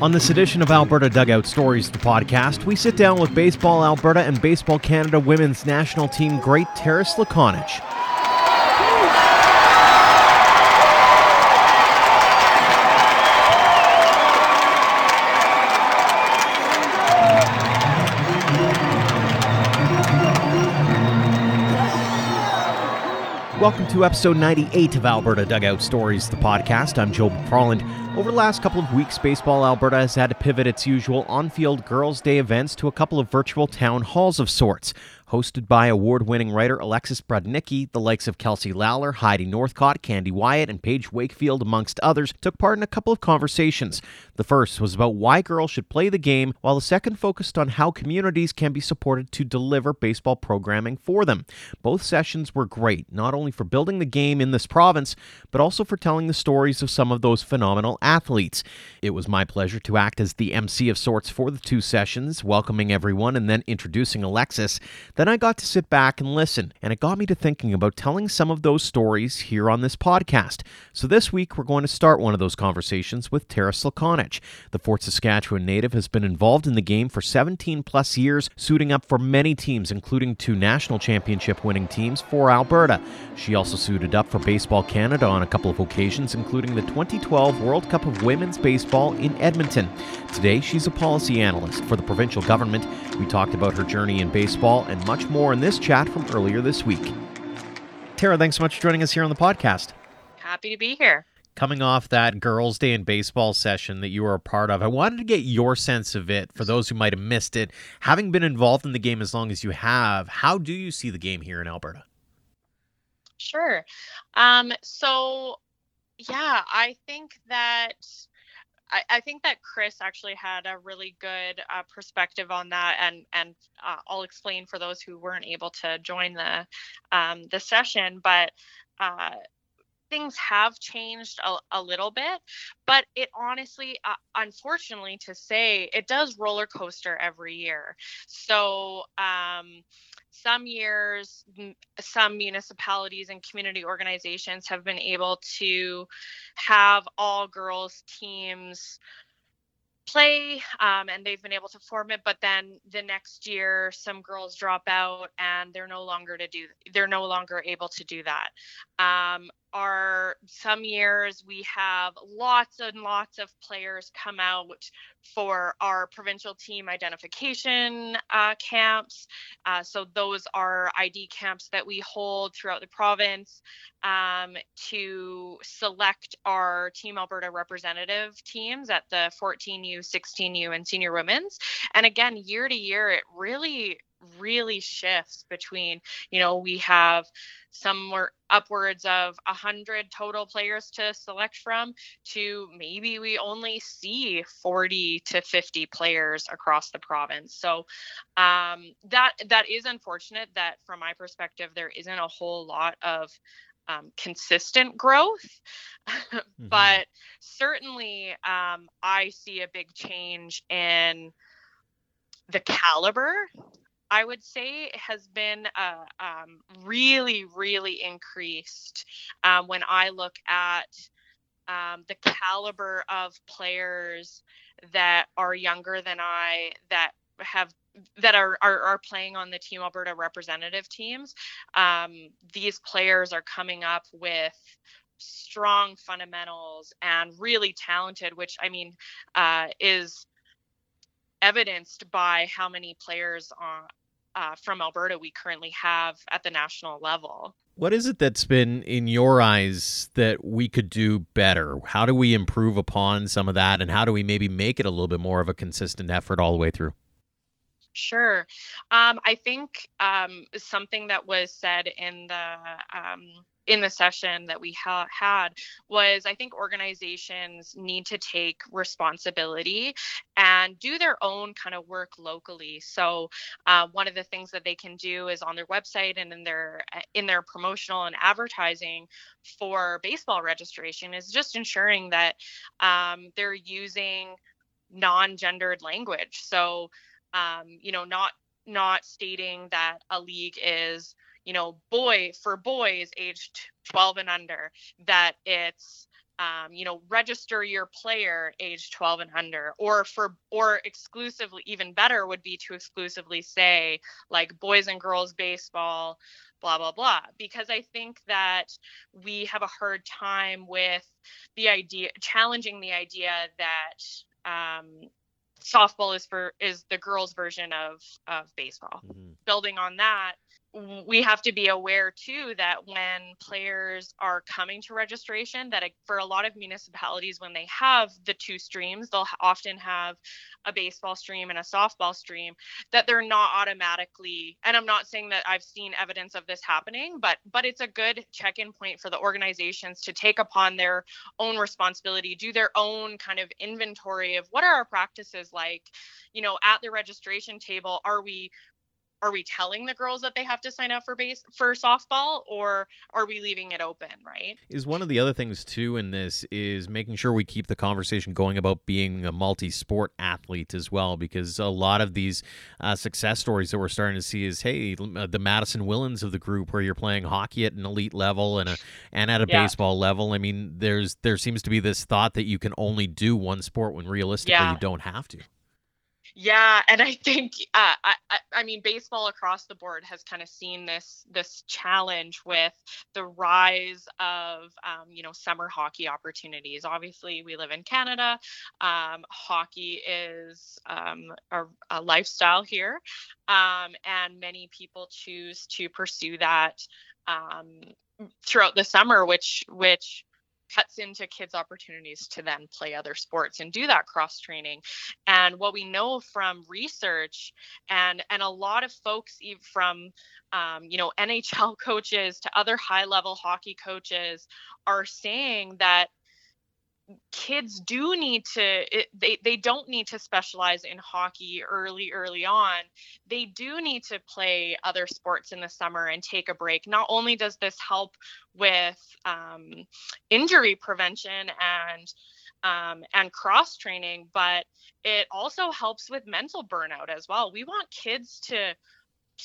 On this edition of Alberta Dugout Stories, the podcast, we sit down with Baseball Alberta and Baseball Canada women's national team great Terrace Lakonich. Welcome to episode 98 of Alberta Dugout Stories, the podcast. I'm Joe McFarland. Over the last couple of weeks, Baseball Alberta has had to pivot its usual on field Girls' Day events to a couple of virtual town halls of sorts hosted by award winning writer Alexis Brudnicki, the likes of Kelsey Lawler, Heidi Northcott, Candy Wyatt, and Paige Wakefield, amongst others, took part in a couple of conversations. The first was about why girls should play the game, while the second focused on how communities can be supported to deliver baseball programming for them. Both sessions were great, not only for building the game in this province, but also for telling the stories of some of those phenomenal athletes. It was my pleasure to act as the MC of sorts for the two sessions, welcoming everyone and then introducing Alexis. Then I got to sit back and listen, and it got me to thinking about telling some of those stories here on this podcast. So this week, we're going to start one of those conversations with Tara Lakonich. The Fort Saskatchewan native has been involved in the game for 17 plus years, suiting up for many teams, including two national championship winning teams for Alberta. She also suited up for Baseball Canada on a couple of occasions, including the 2012 World Cup of Women's Baseball in Edmonton. Today, she's a policy analyst for the provincial government. We talked about her journey in baseball and much more in this chat from earlier this week. Tara, thanks so much for joining us here on the podcast. Happy to be here. Coming off that Girls' Day in Baseball session that you were a part of, I wanted to get your sense of it for those who might have missed it. Having been involved in the game as long as you have, how do you see the game here in Alberta? Sure. Um, so, yeah, I think that I, think that Chris actually had a really good uh, perspective on that, and and uh, I'll explain for those who weren't able to join the um, the session. But uh, things have changed a, a, little bit, but it honestly, uh, unfortunately, to say, it does roller coaster every year. So. Um, some years, some municipalities and community organizations have been able to have all girls teams play um, and they've been able to form it but then the next year some girls drop out and they're no longer to do they're no longer able to do that. Um, are some years we have lots and lots of players come out for our provincial team identification uh, camps. Uh, so those are ID camps that we hold throughout the province um, to select our Team Alberta representative teams at the 14U, 16U, and senior women's. And again, year to year, it really really shifts between you know we have somewhere upwards of a hundred total players to select from to maybe we only see 40 to 50 players across the province so um, that that is unfortunate that from my perspective there isn't a whole lot of um, consistent growth mm-hmm. but certainly um, i see a big change in the caliber I would say it has been uh, um, really, really increased um, when I look at um, the caliber of players that are younger than I that have that are, are, are playing on the Team Alberta representative teams. Um, these players are coming up with strong fundamentals and really talented, which I mean uh, is evidenced by how many players uh, uh, from Alberta we currently have at the national level. What is it that's been, in your eyes, that we could do better? How do we improve upon some of that, and how do we maybe make it a little bit more of a consistent effort all the way through? Sure. Um, I think um, something that was said in the um, in the session that we ha- had was I think organizations need to take responsibility and do their own kind of work locally. So uh, one of the things that they can do is on their website and in their in their promotional and advertising for baseball registration is just ensuring that um, they're using non-gendered language. So um, you know, not not stating that a league is you know boy for boys aged 12 and under that it's um, you know register your player age 12 and under or for or exclusively even better would be to exclusively say like boys and girls baseball blah blah blah because i think that we have a hard time with the idea challenging the idea that um, softball is for is the girls version of of baseball mm-hmm. building on that we have to be aware too that when players are coming to registration that for a lot of municipalities when they have the two streams they'll often have a baseball stream and a softball stream that they're not automatically and i'm not saying that i've seen evidence of this happening but but it's a good check-in point for the organizations to take upon their own responsibility do their own kind of inventory of what are our practices like you know at the registration table are we are we telling the girls that they have to sign up for base for softball or are we leaving it open right is one of the other things too in this is making sure we keep the conversation going about being a multi-sport athlete as well because a lot of these uh, success stories that we're starting to see is hey uh, the madison willens of the group where you're playing hockey at an elite level and a and at a yeah. baseball level i mean there's there seems to be this thought that you can only do one sport when realistically yeah. you don't have to yeah, and I think uh, I, I mean baseball across the board has kind of seen this this challenge with the rise of um, you know summer hockey opportunities. Obviously, we live in Canada. Um, hockey is um, a, a, lifestyle here, um, and many people choose to pursue that um, throughout the summer, which which cuts into kids' opportunities to then play other sports and do that cross training. And what we know from research and and a lot of folks from um, you know NHL coaches to other high level hockey coaches are saying that kids do need to it, they they don't need to specialize in hockey early early on. They do need to play other sports in the summer and take a break. Not only does this help with um, injury prevention and um, and cross training but it also helps with mental burnout as well. We want kids to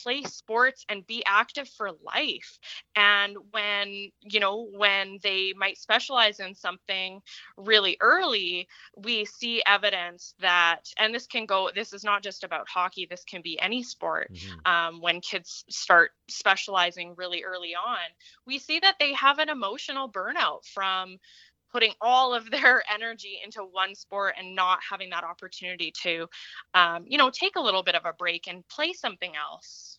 play sports and be active for life and when you know when they might specialize in something really early we see evidence that and this can go this is not just about hockey this can be any sport mm-hmm. um, when kids start specializing really early on we see that they have an emotional burnout from putting all of their energy into one sport and not having that opportunity to um, you know take a little bit of a break and play something else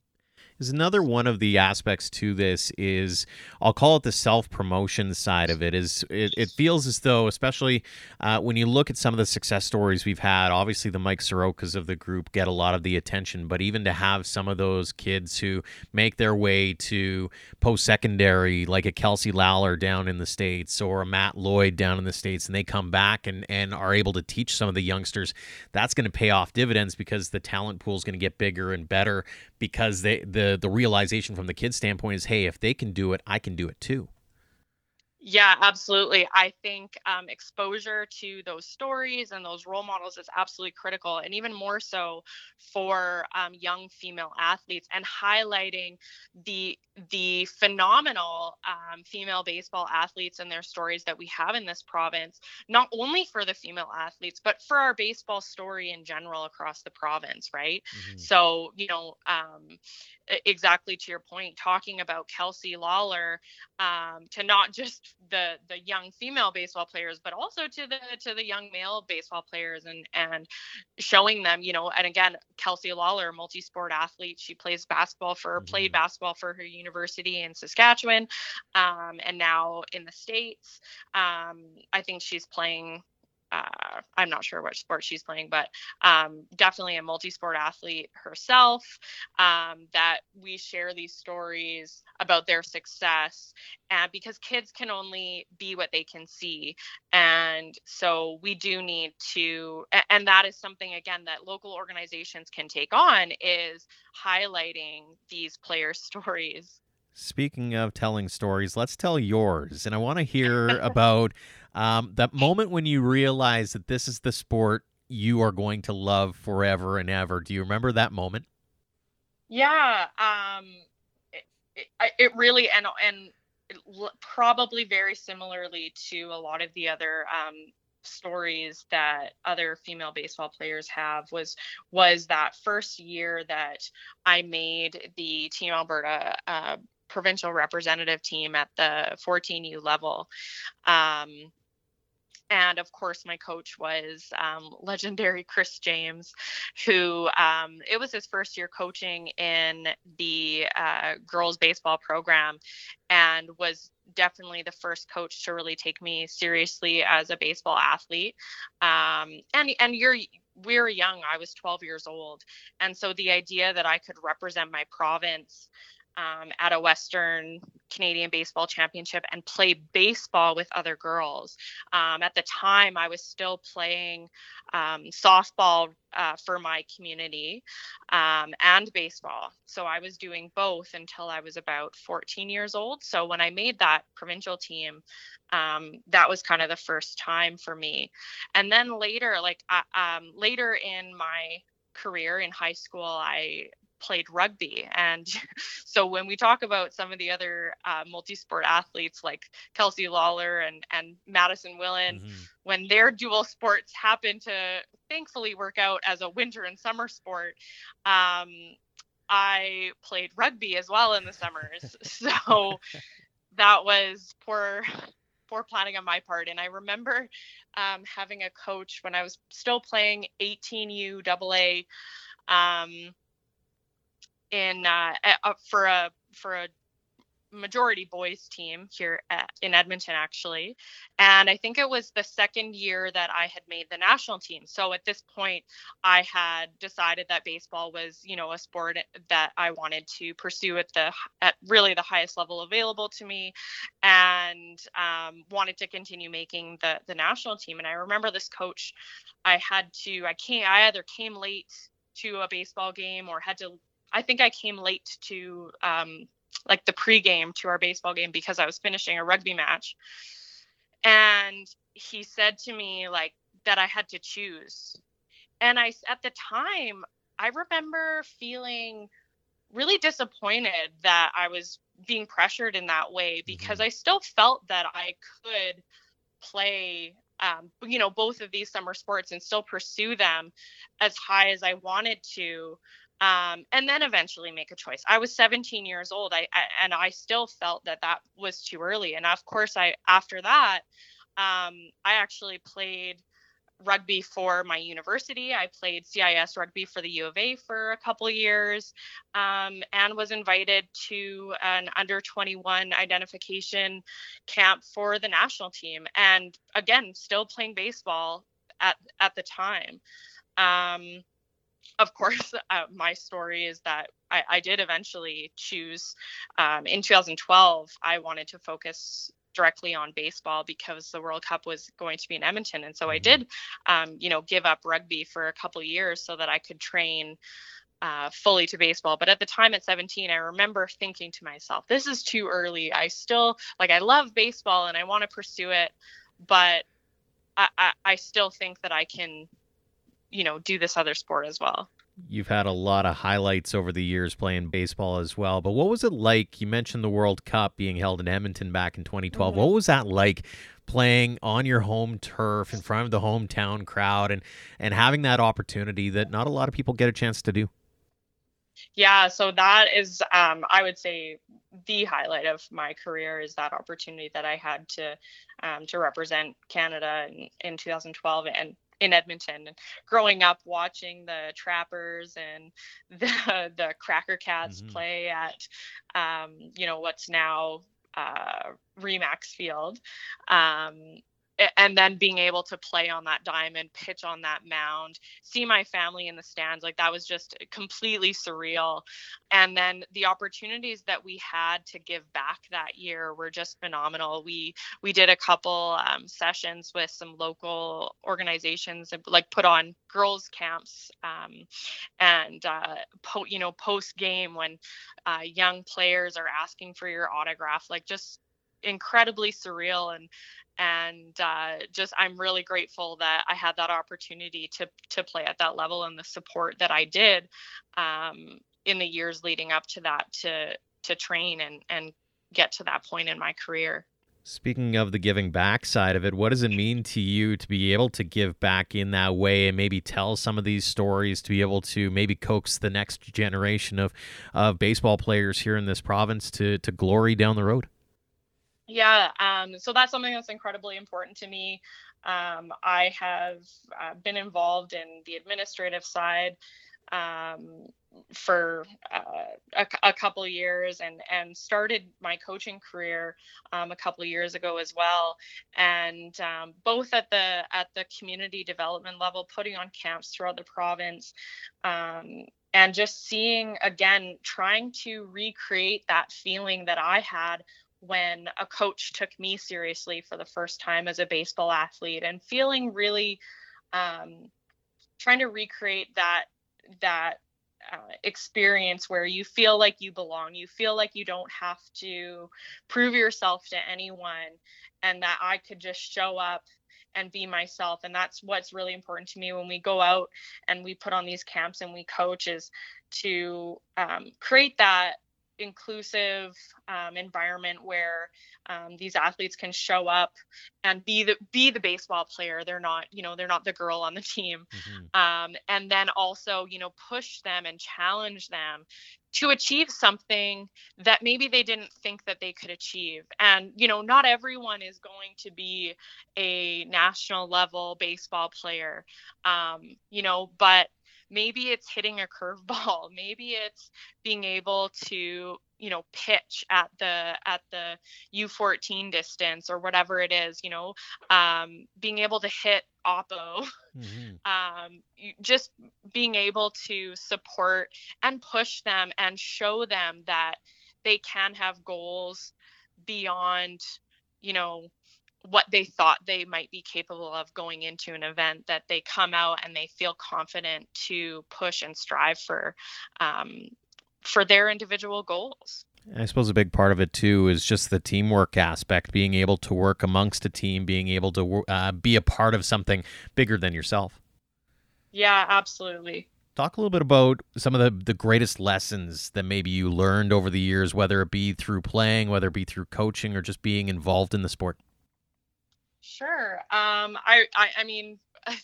is another one of the aspects to this is I'll call it the self promotion side of it. Is it, it feels as though, especially uh, when you look at some of the success stories we've had, obviously the Mike Sorokas of the group get a lot of the attention, but even to have some of those kids who make their way to post secondary, like a Kelsey Lawler down in the states or a Matt Lloyd down in the states, and they come back and and are able to teach some of the youngsters, that's going to pay off dividends because the talent pool is going to get bigger and better because they the the realization from the kid's standpoint is, hey, if they can do it, I can do it too. Yeah, absolutely. I think um, exposure to those stories and those role models is absolutely critical, and even more so for um, young female athletes, and highlighting the the phenomenal um, female baseball athletes and their stories that we have in this province. Not only for the female athletes, but for our baseball story in general across the province, right? Mm-hmm. So you know, um, exactly to your point, talking about Kelsey Lawler, um, to not just the the young female baseball players but also to the to the young male baseball players and and showing them you know and again kelsey lawler multi-sport athlete she plays basketball for mm-hmm. played basketball for her university in saskatchewan um, and now in the states um, i think she's playing uh, I'm not sure what sport she's playing, but um, definitely a multi-sport athlete herself. Um, that we share these stories about their success, and because kids can only be what they can see, and so we do need to, and that is something again that local organizations can take on is highlighting these player stories. Speaking of telling stories, let's tell yours. And I want to hear about um, that moment when you realize that this is the sport you are going to love forever and ever. Do you remember that moment? Yeah, um, it, it, it really and and probably very similarly to a lot of the other um, stories that other female baseball players have was was that first year that I made the Team Alberta uh, provincial representative team at the 14U level. Um, and of course my coach was um, legendary chris james who um, it was his first year coaching in the uh, girls baseball program and was definitely the first coach to really take me seriously as a baseball athlete. Um, and and you're we were young i was 12 years old. And so the idea that i could represent my province um, at a Western Canadian Baseball Championship and play baseball with other girls. Um, at the time, I was still playing um, softball uh, for my community um, and baseball. So I was doing both until I was about 14 years old. So when I made that provincial team, um, that was kind of the first time for me. And then later, like uh, um, later in my career in high school, I played rugby. And so when we talk about some of the other uh, multi-sport athletes like Kelsey Lawler and, and Madison Willen, mm-hmm. when their dual sports happen to thankfully work out as a winter and summer sport, um, I played rugby as well in the summers. so that was poor poor planning on my part. And I remember um, having a coach when I was still playing 18U AA. Um, in uh, for a for a majority boys team here at, in Edmonton actually. And I think it was the second year that I had made the national team. So at this point I had decided that baseball was you know a sport that I wanted to pursue at the at really the highest level available to me and um, wanted to continue making the the national team. And I remember this coach I had to I came I either came late to a baseball game or had to I think I came late to um, like the pregame to our baseball game because I was finishing a rugby match. And he said to me like that I had to choose. And I at the time I remember feeling really disappointed that I was being pressured in that way because mm-hmm. I still felt that I could play um, you know both of these summer sports and still pursue them as high as I wanted to um, and then eventually make a choice. I was 17 years old, I, I, and I still felt that that was too early. And of course, I after that, um, I actually played rugby for my university. I played CIS rugby for the U of A for a couple years, um, and was invited to an under 21 identification camp for the national team. And again, still playing baseball at at the time. Of course, uh, my story is that I, I did eventually choose um, in 2012. I wanted to focus directly on baseball because the World Cup was going to be in Edmonton, and so I mm-hmm. did, um, you know, give up rugby for a couple years so that I could train. Uh, fully to baseball. But at the time at 17, I remember thinking to myself, this is too early. I still like, I love baseball and I want to pursue it, but I, I, I still think that I can you know do this other sport as well. You've had a lot of highlights over the years playing baseball as well but what was it like? You mentioned the world cup being held in edmonton back in 2012 mm-hmm. what was that like playing on your home turf in front of the hometown crowd and and having that opportunity that not a lot of people get a chance to do? Yeah so that is um, i would say the highlight of my career is that opportunity that i had to um, to represent canada in, in 2012 and in Edmonton and growing up watching the Trappers and the the Cracker Cats mm-hmm. play at um, you know what's now uh, RE/MAX Field. Um, and then being able to play on that diamond, pitch on that mound, see my family in the stands, like that was just completely surreal. And then the opportunities that we had to give back that year were just phenomenal. We we did a couple um, sessions with some local organizations, and like put on girls camps, um, and uh, po- you know post game when uh, young players are asking for your autograph, like just incredibly surreal and and uh, just I'm really grateful that I had that opportunity to to play at that level and the support that I did. Um, in the years leading up to that to to train and and get to that point in my career. Speaking of the giving back side of it, what does it mean to you to be able to give back in that way and maybe tell some of these stories to be able to maybe coax the next generation of, of baseball players here in this province to, to glory down the road? Yeah, um, so that's something that's incredibly important to me. Um, I have uh, been involved in the administrative side um, for uh, a, a, couple years and and started my coaching career um, a couple years ago as well and um, both at the at the community development level putting on camps throughout the province um, and just seeing again trying to recreate that feeling that i had when a coach took me seriously for the first time as a baseball athlete and feeling really um, trying to recreate that that uh, experience where you feel like you belong you feel like you don't have to prove yourself to anyone and that i could just show up and be myself and that's what's really important to me when we go out and we put on these camps and we coach is to um, create that inclusive um, environment where um, these athletes can show up and be the be the baseball player. They're not you know they're not the girl on the team. Mm-hmm. um, and then also you know push them and challenge them to achieve something that maybe they didn't think that they could achieve. And you know not everyone is going to be a national level baseball player. Um, you know but maybe it's hitting a curveball maybe it's being able to you know pitch at the at the u14 distance or whatever it is you know um, being able to hit oppo mm-hmm. um, just being able to support and push them and show them that they can have goals beyond you know what they thought they might be capable of going into an event that they come out and they feel confident to push and strive for um, for their individual goals I suppose a big part of it too is just the teamwork aspect, being able to work amongst a team, being able to uh, be a part of something bigger than yourself. Yeah, absolutely. Talk a little bit about some of the, the greatest lessons that maybe you learned over the years, whether it be through playing, whether it be through coaching, or just being involved in the sport. Sure. Um, I, I, I mean,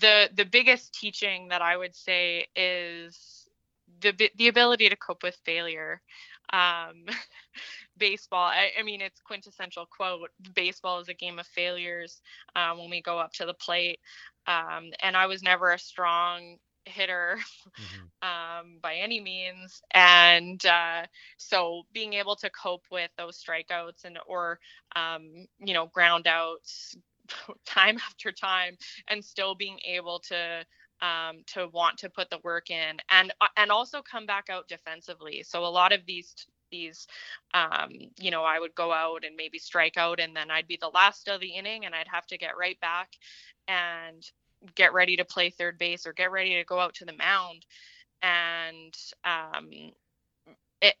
the the biggest teaching that I would say is the the ability to cope with failure. Um, baseball, I, I, mean, it's quintessential quote: "Baseball is a game of failures." Um, when we go up to the plate, um, and I was never a strong hitter mm-hmm. um, by any means. And uh, so being able to cope with those strikeouts and or um, you know ground outs time after time and still being able to um, to want to put the work in and uh, and also come back out defensively. So a lot of these these um, you know i would go out and maybe strike out and then i'd be the last of the inning and i'd have to get right back. And get ready to play third base or get ready to go out to the mound and um,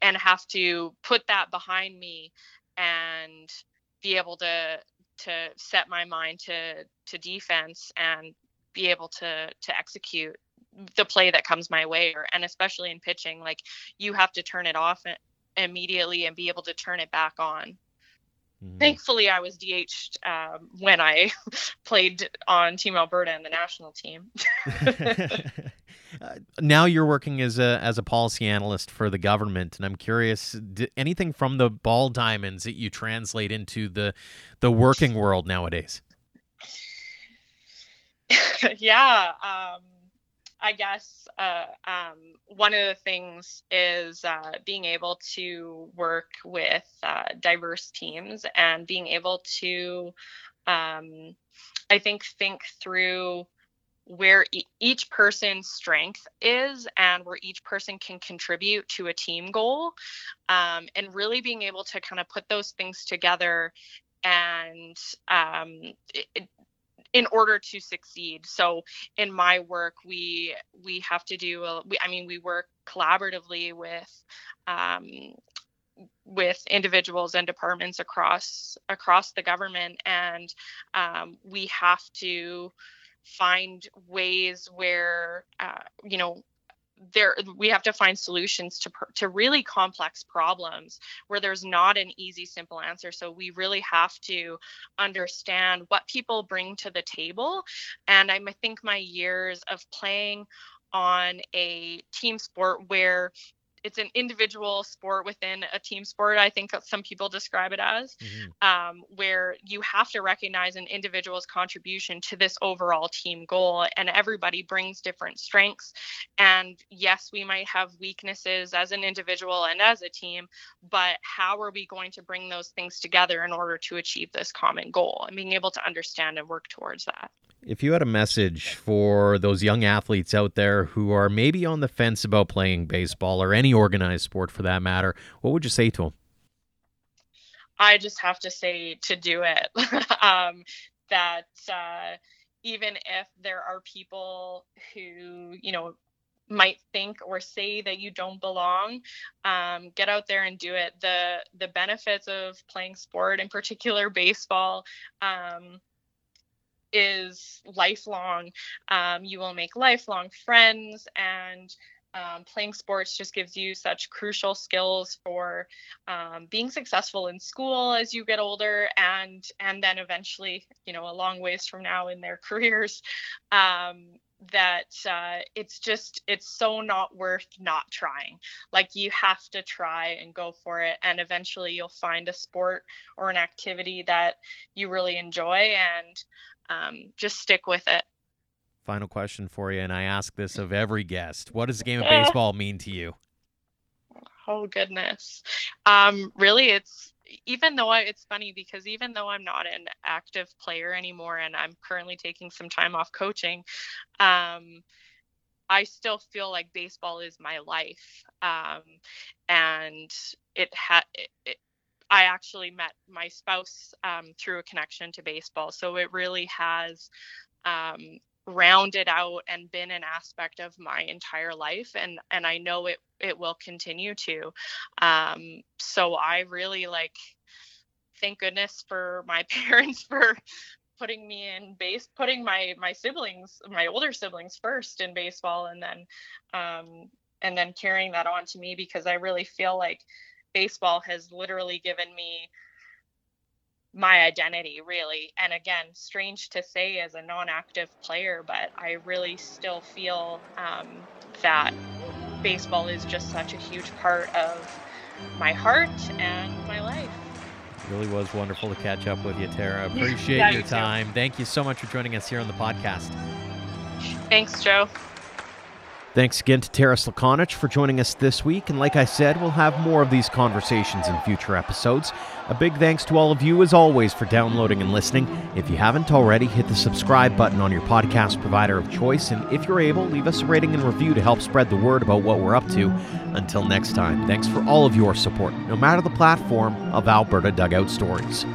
and have to put that behind me and be able to to set my mind to to defense and be able to to execute the play that comes my way or and especially in pitching like you have to turn it off immediately and be able to turn it back on Mm-hmm. Thankfully, I was DH'd um, when I played on Team Alberta and the national team. uh, now you're working as a as a policy analyst for the government, and I'm curious, anything from the ball diamonds that you translate into the the working world nowadays? yeah. Um, I guess uh, um, one of the things is uh, being able to work with uh, diverse teams and being able to, um, I think, think through where e- each person's strength is and where each person can contribute to a team goal um, and really being able to kind of put those things together and um, it, in order to succeed. So in my work we we have to do a, we, i mean we work collaboratively with um, with individuals and departments across across the government. And um, we have to find ways where uh, you know there we have to find solutions to to really complex problems where there's not an easy simple answer. So we really have to understand what people bring to the table. And i think my years of playing on a team sport where it's an individual sport within a team sport i think some people describe it as mm-hmm. um, where you have to recognize an individual's contribution to this overall team goal and everybody brings different strengths. And yes we might have weaknesses as an individual and as a team but how are we going to bring those things together in order to achieve this common goal? And being able to understand and work towards that. If you had a message for those young athletes out there who are maybe on the fence about playing baseball or any organized sport for that matter, what would you say to them? I just have to say to do it. um, that uh, even if there are people who, you know, might think or say that you don't belong um, get out there and do it the the benefits of playing sport in particular baseball um, is lifelong. Um, you will make lifelong friends, and um, playing sports just gives you such crucial skills for um, being successful in school as you get older, and and then eventually, you know, a long ways from now in their careers. Um, that uh, it's just it's so not worth not trying like you have to try and go for it and eventually you'll find a sport or an activity that you really enjoy and um, just stick with it. Final question for you, and I ask this of every guest: What does the game of baseball mean to you? Oh goodness, um, really, it's even though I, it's funny because even though I'm not an active player anymore, and I'm currently taking some time off coaching, um, I still feel like baseball is my life, um, and it had, I actually met my spouse um, through a connection to baseball. So it really has um, rounded out and been an aspect of my entire life, and and I know it it will continue to. Um, so I really like thank goodness for my parents for putting me in base putting my my siblings my older siblings first in baseball and then um and then carrying that on to me because i really feel like baseball has literally given me my identity really. And again strange to say as a non-active player but i really still feel um, that baseball is just such a huge part of my heart and my life. Really was wonderful to catch up with you tara. Appreciate yeah, your time. Too. thank you so much for joining us here on the podcast. Thanks joe Thanks again to Tara Slakonich for joining us this week. And like I said, we'll have more of these conversations in future episodes. A big thanks to all of you, as always, for downloading and listening. If you haven't already, hit the subscribe button on your podcast provider of choice. And if you're able, leave us a rating and review to help spread the word about what we're up to. Until next time, thanks for all of your support, no matter the platform of Alberta Dugout Stories.